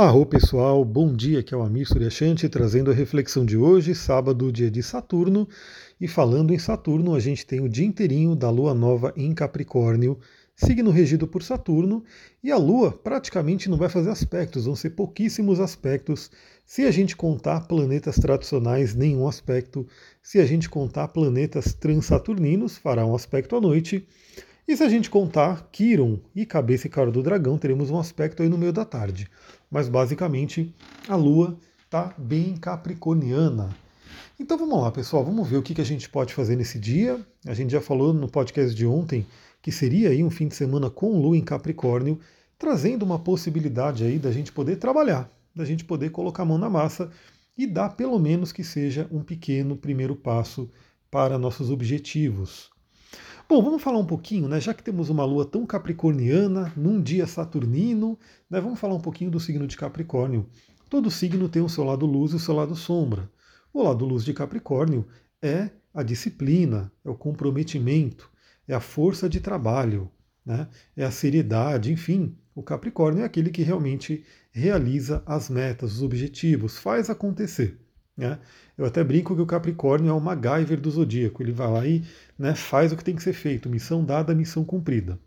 Arro pessoal, bom dia, que é o Amir Suryashanti trazendo a reflexão de hoje, sábado, dia de Saturno. E falando em Saturno, a gente tem o dia inteirinho da Lua Nova em Capricórnio, signo regido por Saturno, e a Lua praticamente não vai fazer aspectos, vão ser pouquíssimos aspectos. Se a gente contar planetas tradicionais, nenhum aspecto. Se a gente contar planetas transaturninos, fará um aspecto à noite. E se a gente contar Quiron e cabeça e cara do dragão, teremos um aspecto aí no meio da tarde mas basicamente a Lua está bem capricorniana. Então vamos lá, pessoal, vamos ver o que, a gente pode fazer nesse dia. A gente já falou no podcast de ontem que seria aí um fim de semana com Lua em Capricórnio, trazendo uma possibilidade aí da gente poder trabalhar, da gente poder colocar a mão na massa e dar pelo menos que seja um pequeno primeiro passo para nossos objetivos. Bom, vamos falar um pouquinho, né? Já que temos uma lua tão capricorniana, num dia saturnino, né? Vamos falar um pouquinho do signo de Capricórnio. Todo signo tem o seu lado luz e o seu lado sombra. O lado luz de Capricórnio é a disciplina, é o comprometimento, é a força de trabalho, né? é a seriedade, enfim. O Capricórnio é aquele que realmente realiza as metas, os objetivos, faz acontecer. Né? Eu até brinco que o Capricórnio é o MacGyver do zodíaco. Ele vai lá e né, faz o que tem que ser feito. Missão dada, missão cumprida.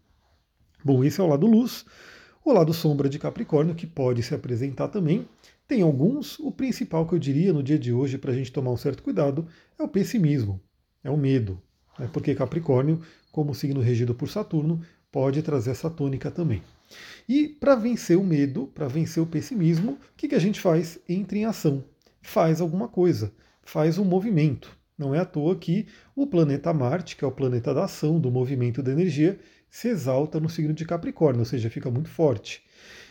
Bom, esse é o lado luz. O lado sombra de Capricórnio, que pode se apresentar também. Tem alguns. O principal que eu diria no dia de hoje, para a gente tomar um certo cuidado, é o pessimismo, é o medo. Né? Porque Capricórnio, como signo regido por Saturno, pode trazer essa tônica também. E para vencer o medo, para vencer o pessimismo, o que, que a gente faz? Entra em ação faz alguma coisa, faz um movimento. Não é à toa que o planeta Marte, que é o planeta da ação, do movimento da energia, se exalta no signo de Capricórnio, ou seja, fica muito forte.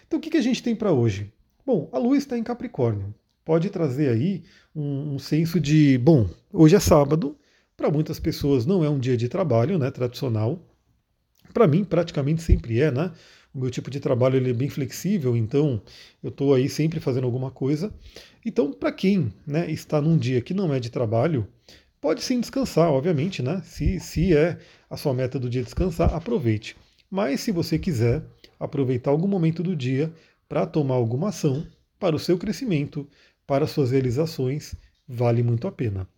Então o que, a gente tem para hoje? Bom, a Lua está em Capricórnio. Pode trazer aí um, um senso de, bom, hoje é sábado, para muitas pessoas não é um dia de trabalho, né, tradicional. Para mim, praticamente sempre é, né? O meu tipo de trabalho ele é bem flexível, então eu estou aí sempre fazendo alguma coisa. Então, para quem né, está num dia que não é de trabalho, pode sim descansar, obviamente, né? Se, se é a sua meta do dia descansar, aproveite. Mas se você quiser aproveitar algum momento do dia para tomar alguma ação para o seu crescimento, para suas realizações, vale muito a pena.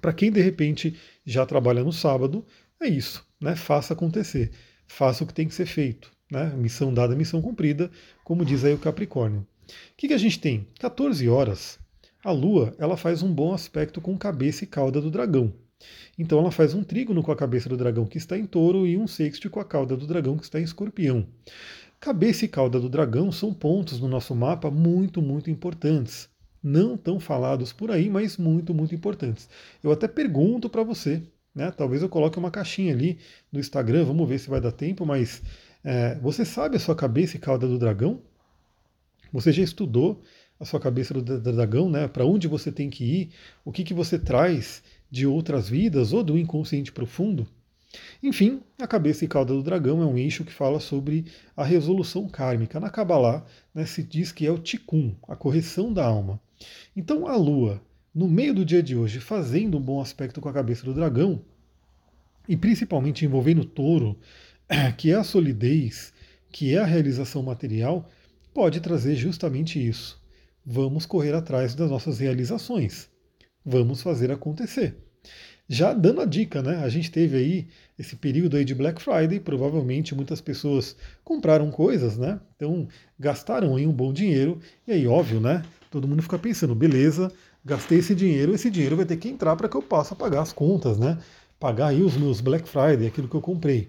Para quem de repente já trabalha no sábado, é isso, né? Faça acontecer, faça o que tem que ser feito. Né? Missão dada, missão cumprida, como diz aí o Capricórnio. O que, que a gente tem? 14 horas. A Lua ela faz um bom aspecto com cabeça e cauda do dragão. Então ela faz um trígono com a cabeça do dragão que está em touro e um sexto com a cauda do dragão que está em escorpião. Cabeça e cauda do dragão são pontos no nosso mapa muito, muito importantes. Não tão falados por aí, mas muito, muito importantes. Eu até pergunto para você, né? Talvez eu coloque uma caixinha ali no Instagram, vamos ver se vai dar tempo, mas é, você sabe a sua cabeça e cauda do dragão? Você já estudou a sua cabeça do dragão, né? Para onde você tem que ir? O que, que você traz de outras vidas ou do inconsciente profundo? Enfim, a cabeça e cauda do dragão é um eixo que fala sobre a resolução kármica. Na Kabbalah né, se diz que é o tikkun, a correção da alma. Então a Lua, no meio do dia de hoje, fazendo um bom aspecto com a cabeça do dragão, e principalmente envolvendo o touro, que é a solidez, que é a realização material, pode trazer justamente isso. Vamos correr atrás das nossas realizações. Vamos fazer acontecer. Já dando a dica, né? A gente teve aí esse período aí de Black Friday, provavelmente muitas pessoas compraram coisas, né? Então gastaram aí um bom dinheiro, e aí, óbvio, né? Todo mundo fica pensando, beleza, gastei esse dinheiro, esse dinheiro vai ter que entrar para que eu possa pagar as contas, né? Pagar aí os meus Black Friday, aquilo que eu comprei.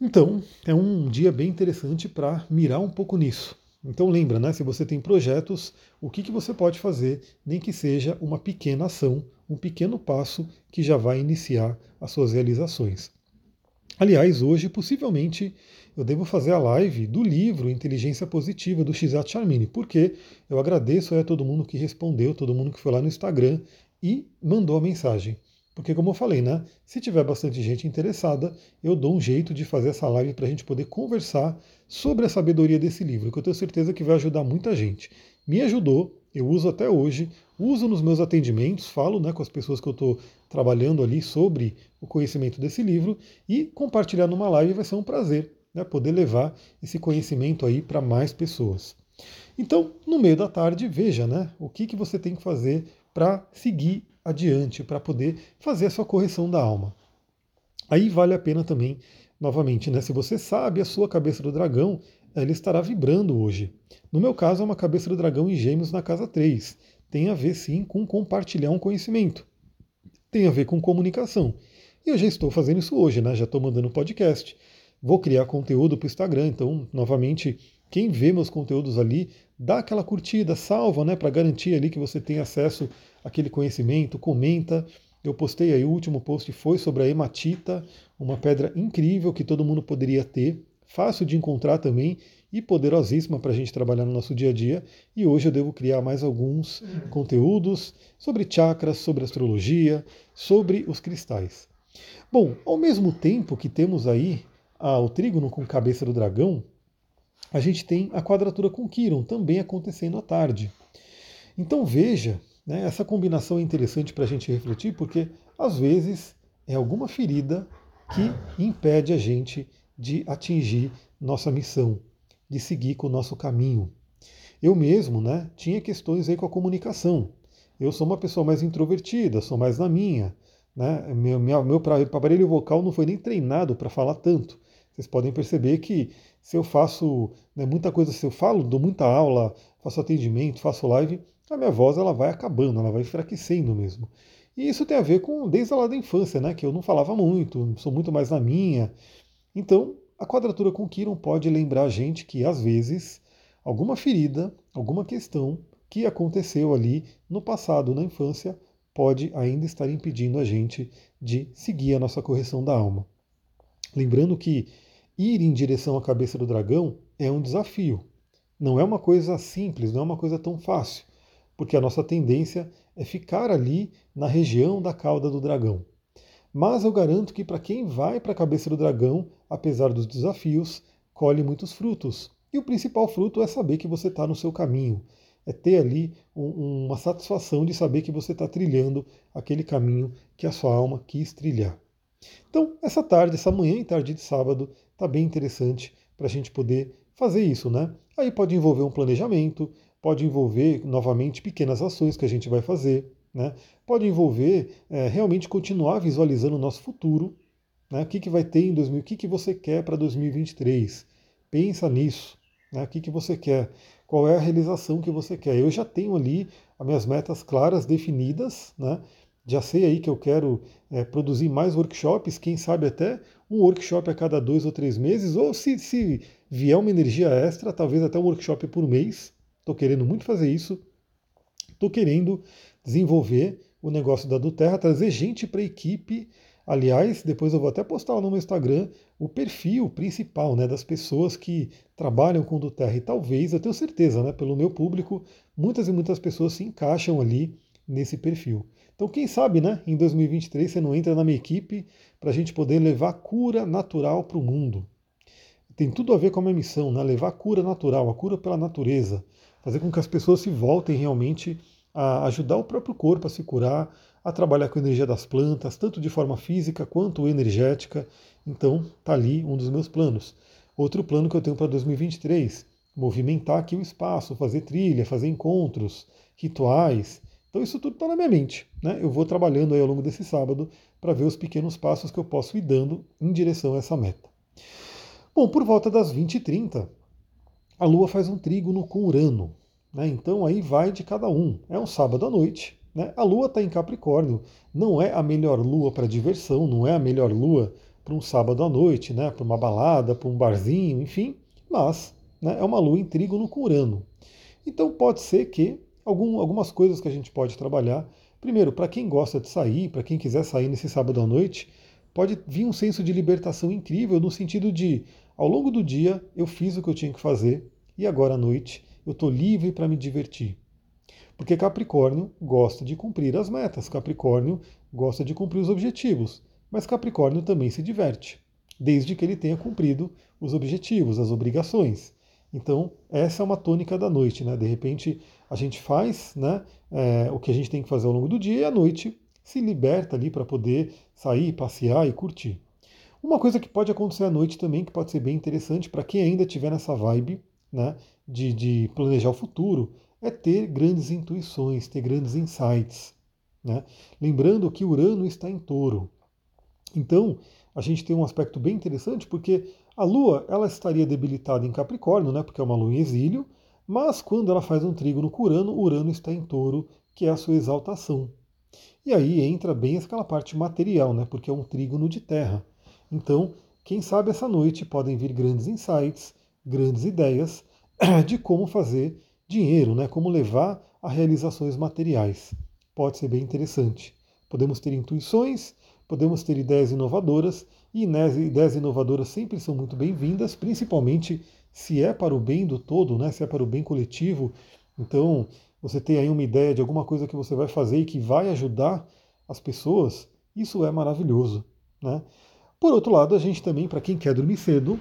Então, é um dia bem interessante para mirar um pouco nisso. Então lembra, né? Se você tem projetos, o que, que você pode fazer, nem que seja uma pequena ação, um pequeno passo que já vai iniciar as suas realizações. Aliás, hoje, possivelmente, eu devo fazer a live do livro Inteligência Positiva do Xat Charmini, porque eu agradeço a todo mundo que respondeu, todo mundo que foi lá no Instagram e mandou a mensagem. Porque, como eu falei, né? Se tiver bastante gente interessada, eu dou um jeito de fazer essa live para a gente poder conversar sobre a sabedoria desse livro, que eu tenho certeza que vai ajudar muita gente. Me ajudou, eu uso até hoje, uso nos meus atendimentos, falo né, com as pessoas que eu estou trabalhando ali sobre o conhecimento desse livro e compartilhar numa live vai ser um prazer né, poder levar esse conhecimento aí para mais pessoas. Então, no meio da tarde, veja né, o que, que você tem que fazer para seguir adiante, para poder fazer a sua correção da alma. Aí vale a pena também, novamente, né, se você sabe a sua cabeça do dragão, ela estará vibrando hoje. No meu caso, é uma cabeça do dragão em gêmeos na casa 3. Tem a ver sim com compartilhar um conhecimento. Tem a ver com comunicação. E eu já estou fazendo isso hoje, né? Já estou mandando podcast. Vou criar conteúdo para o Instagram, então, novamente, quem vê meus conteúdos ali, dá aquela curtida, salva, né, para garantir ali que você tem acesso àquele conhecimento, comenta. Eu postei aí, o último post foi sobre a hematita, uma pedra incrível que todo mundo poderia ter, fácil de encontrar também e poderosíssima para a gente trabalhar no nosso dia a dia. E hoje eu devo criar mais alguns uhum. conteúdos sobre chakras, sobre astrologia, sobre os cristais. Bom, ao mesmo tempo que temos aí ah, o trígono com cabeça do dragão, a gente tem a quadratura com Quiron também acontecendo à tarde. Então veja, né, essa combinação é interessante para a gente refletir, porque às vezes é alguma ferida que impede a gente de atingir nossa missão, de seguir com o nosso caminho. Eu mesmo né, tinha questões aí com a comunicação. Eu sou uma pessoa mais introvertida, sou mais na minha. Né? Meu, meu, meu aparelho vocal não foi nem treinado para falar tanto. Vocês podem perceber que se eu faço né, muita coisa, se eu falo, dou muita aula, faço atendimento, faço live, a minha voz ela vai acabando, ela vai enfraquecendo mesmo. E isso tem a ver com desde lá da infância, né, que eu não falava muito, sou muito mais na minha. Então, a quadratura com Kiron pode lembrar a gente que às vezes alguma ferida, alguma questão que aconteceu ali no passado, na infância, pode ainda estar impedindo a gente de seguir a nossa correção da alma. Lembrando que ir em direção à cabeça do dragão é um desafio. Não é uma coisa simples, não é uma coisa tão fácil, porque a nossa tendência é ficar ali na região da cauda do dragão. Mas eu garanto que para quem vai para a cabeça do dragão, apesar dos desafios, colhe muitos frutos. E o principal fruto é saber que você está no seu caminho, é ter ali um, uma satisfação de saber que você está trilhando aquele caminho que a sua alma quis trilhar. Então, essa tarde, essa manhã e tarde de sábado, está bem interessante para a gente poder fazer isso, né? Aí pode envolver um planejamento, pode envolver novamente pequenas ações que a gente vai fazer, né? Pode envolver é, realmente continuar visualizando o nosso futuro, né? O que, que vai ter em 2000, o que, que você quer para 2023? Pensa nisso, né? O que, que você quer? Qual é a realização que você quer? Eu já tenho ali as minhas metas claras, definidas, né? Já sei aí que eu quero é, produzir mais workshops, quem sabe até um workshop a cada dois ou três meses, ou se, se vier uma energia extra, talvez até um workshop por mês. Estou querendo muito fazer isso. Estou querendo desenvolver o negócio da Duterra, trazer gente para a equipe. Aliás, depois eu vou até postar lá no meu Instagram o perfil principal né, das pessoas que trabalham com Duterra. E talvez, eu tenho certeza, né, pelo meu público, muitas e muitas pessoas se encaixam ali nesse perfil. Então, quem sabe, né, em 2023 você não entra na minha equipe para a gente poder levar cura natural para o mundo. Tem tudo a ver com a minha missão, né? levar cura natural, a cura pela natureza, fazer com que as pessoas se voltem realmente a ajudar o próprio corpo a se curar, a trabalhar com a energia das plantas, tanto de forma física quanto energética. Então, tá ali um dos meus planos. Outro plano que eu tenho para 2023, movimentar aqui o espaço, fazer trilha, fazer encontros, rituais, então isso tudo está na minha mente. Né? Eu vou trabalhando aí ao longo desse sábado para ver os pequenos passos que eu posso ir dando em direção a essa meta. Bom, por volta das 20h30, a Lua faz um trígono com Urano. Né? Então aí vai de cada um. É um sábado à noite. Né? A Lua está em Capricórnio. Não é a melhor lua para diversão, não é a melhor lua para um sábado à noite, né? para uma balada, para um barzinho, enfim. Mas né, é uma lua em trígono com Urano. Então pode ser que algum, algumas coisas que a gente pode trabalhar. Primeiro, para quem gosta de sair, para quem quiser sair nesse sábado à noite, pode vir um senso de libertação incrível no sentido de, ao longo do dia, eu fiz o que eu tinha que fazer e agora à noite eu estou livre para me divertir. Porque Capricórnio gosta de cumprir as metas, Capricórnio gosta de cumprir os objetivos, mas Capricórnio também se diverte, desde que ele tenha cumprido os objetivos, as obrigações. Então, essa é uma tônica da noite, né? De repente, a gente faz né, é, o que a gente tem que fazer ao longo do dia e à noite se liberta ali para poder sair, passear e curtir. Uma coisa que pode acontecer à noite também, que pode ser bem interessante para quem ainda estiver nessa vibe, né, de, de planejar o futuro é ter grandes intuições, ter grandes insights. Né? Lembrando que Urano está em touro. Então, a gente tem um aspecto bem interessante, porque a Lua ela estaria debilitada em Capricórnio, né, porque é uma Lua em exílio, mas quando ela faz um trígono com Urano, Urano está em touro, que é a sua exaltação. E aí entra bem aquela parte material, né, porque é um trígono de terra. Então, quem sabe essa noite podem vir grandes insights, grandes ideias de como fazer dinheiro, né? como levar a realizações materiais. Pode ser bem interessante. Podemos ter intuições, podemos ter ideias inovadoras, e ideias inovadoras sempre são muito bem-vindas, principalmente se é para o bem do todo, né? se é para o bem coletivo. Então, você tem aí uma ideia de alguma coisa que você vai fazer e que vai ajudar as pessoas, isso é maravilhoso. Né? Por outro lado, a gente também, para quem quer dormir cedo,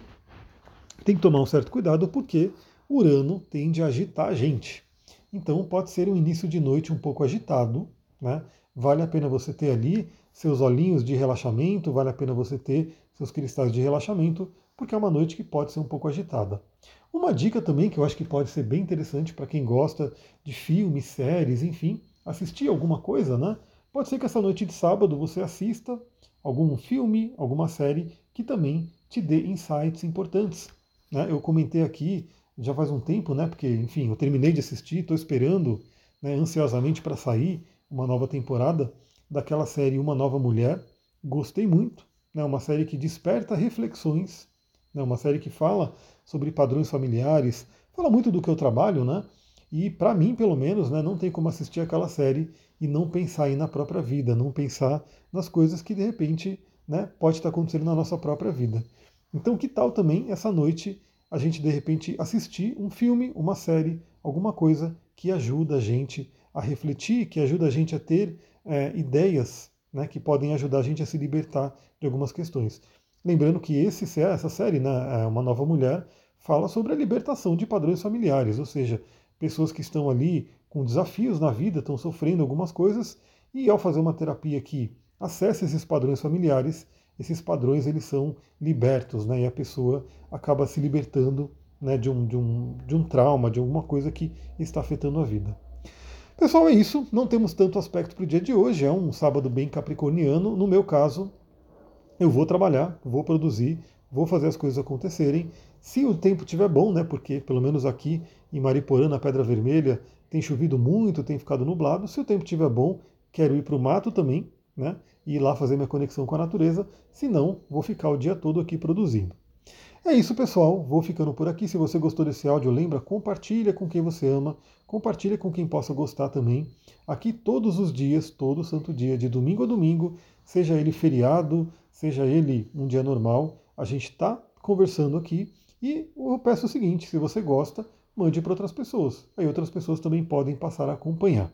tem que tomar um certo cuidado, porque Urano tende a agitar a gente. Então pode ser um início de noite um pouco agitado, né? Vale a pena você ter ali seus olhinhos de relaxamento, vale a pena você ter seus cristais de relaxamento, porque é uma noite que pode ser um pouco agitada. Uma dica também que eu acho que pode ser bem interessante para quem gosta de filmes, séries, enfim, assistir alguma coisa, né? Pode ser que essa noite de sábado você assista algum filme, alguma série que também te dê insights importantes. Né? Eu comentei aqui já faz um tempo, né? Porque, enfim, eu terminei de assistir, estou esperando né, ansiosamente para sair uma nova temporada daquela série Uma Nova Mulher. Gostei muito, né? Uma série que desperta reflexões, né? Uma série que fala sobre padrões familiares, fala muito do que eu trabalho, né? E para mim, pelo menos, né, não tem como assistir aquela série e não pensar aí na própria vida, não pensar nas coisas que de repente né, pode estar acontecendo na nossa própria vida. Então, que tal também essa noite a gente de repente assistir um filme, uma série, alguma coisa que ajuda a gente a refletir, que ajuda a gente a ter é, ideias né, que podem ajudar a gente a se libertar de algumas questões. Lembrando que esse, essa série, né, é Uma Nova Mulher, fala sobre a libertação de padrões familiares, ou seja, pessoas que estão ali com desafios na vida, estão sofrendo algumas coisas, e ao fazer uma terapia que acessa esses padrões familiares, esses padrões eles são libertos, né? E a pessoa acaba se libertando né, de, um, de, um, de um trauma, de alguma coisa que está afetando a vida. Pessoal, é isso. Não temos tanto aspecto para o dia de hoje. É um sábado bem capricorniano. No meu caso, eu vou trabalhar, vou produzir, vou fazer as coisas acontecerem. Se o tempo estiver bom, né? Porque pelo menos aqui em Mariporã, na Pedra Vermelha, tem chovido muito, tem ficado nublado. Se o tempo estiver bom, quero ir para o mato também, né? E ir lá fazer minha conexão com a natureza, senão vou ficar o dia todo aqui produzindo. É isso, pessoal. Vou ficando por aqui. Se você gostou desse áudio, lembra, compartilha com quem você ama, compartilha com quem possa gostar também. Aqui todos os dias, todo santo dia, de domingo a domingo, seja ele feriado, seja ele um dia normal, a gente está conversando aqui. E eu peço o seguinte: se você gosta, mande para outras pessoas. Aí outras pessoas também podem passar a acompanhar.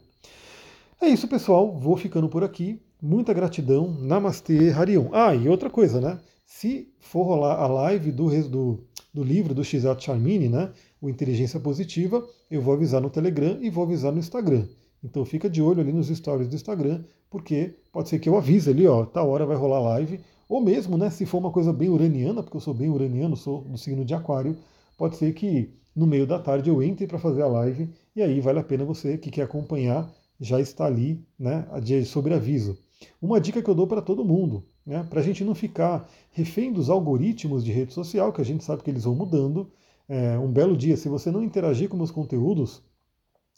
É isso, pessoal. Vou ficando por aqui. Muita gratidão. Namastê, Harion. Ah, e outra coisa, né? Se for rolar a live do, do, do livro do Xato Charmini, né? O Inteligência Positiva, eu vou avisar no Telegram e vou avisar no Instagram. Então fica de olho ali nos stories do Instagram, porque pode ser que eu avise ali, ó, tal hora vai rolar live. Ou mesmo, né, se for uma coisa bem uraniana, porque eu sou bem uraniano, sou do signo de aquário, pode ser que no meio da tarde eu entre para fazer a live, e aí vale a pena você que quer acompanhar, já está ali, né, sobre aviso. Uma dica que eu dou para todo mundo, né, para a gente não ficar refém dos algoritmos de rede social, que a gente sabe que eles vão mudando. É, um belo dia, se você não interagir com meus conteúdos,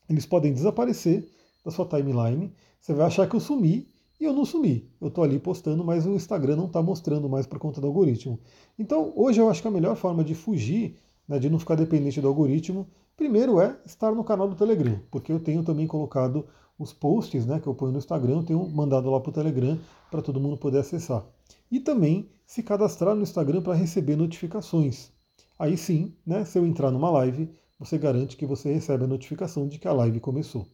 eles podem desaparecer da sua timeline. Você vai achar que eu sumi e eu não sumi. Eu estou ali postando, mas o Instagram não está mostrando mais por conta do algoritmo. Então, hoje eu acho que a melhor forma de fugir, né, de não ficar dependente do algoritmo, primeiro é estar no canal do Telegram, porque eu tenho também colocado os posts né, que eu ponho no Instagram, eu tenho mandado lá para o Telegram para todo mundo poder acessar. E também se cadastrar no Instagram para receber notificações. Aí sim, né, se eu entrar numa live, você garante que você recebe a notificação de que a live começou.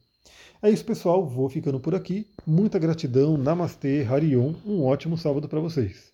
É isso, pessoal. Vou ficando por aqui. Muita gratidão. Namastê, Harion. Um ótimo sábado para vocês.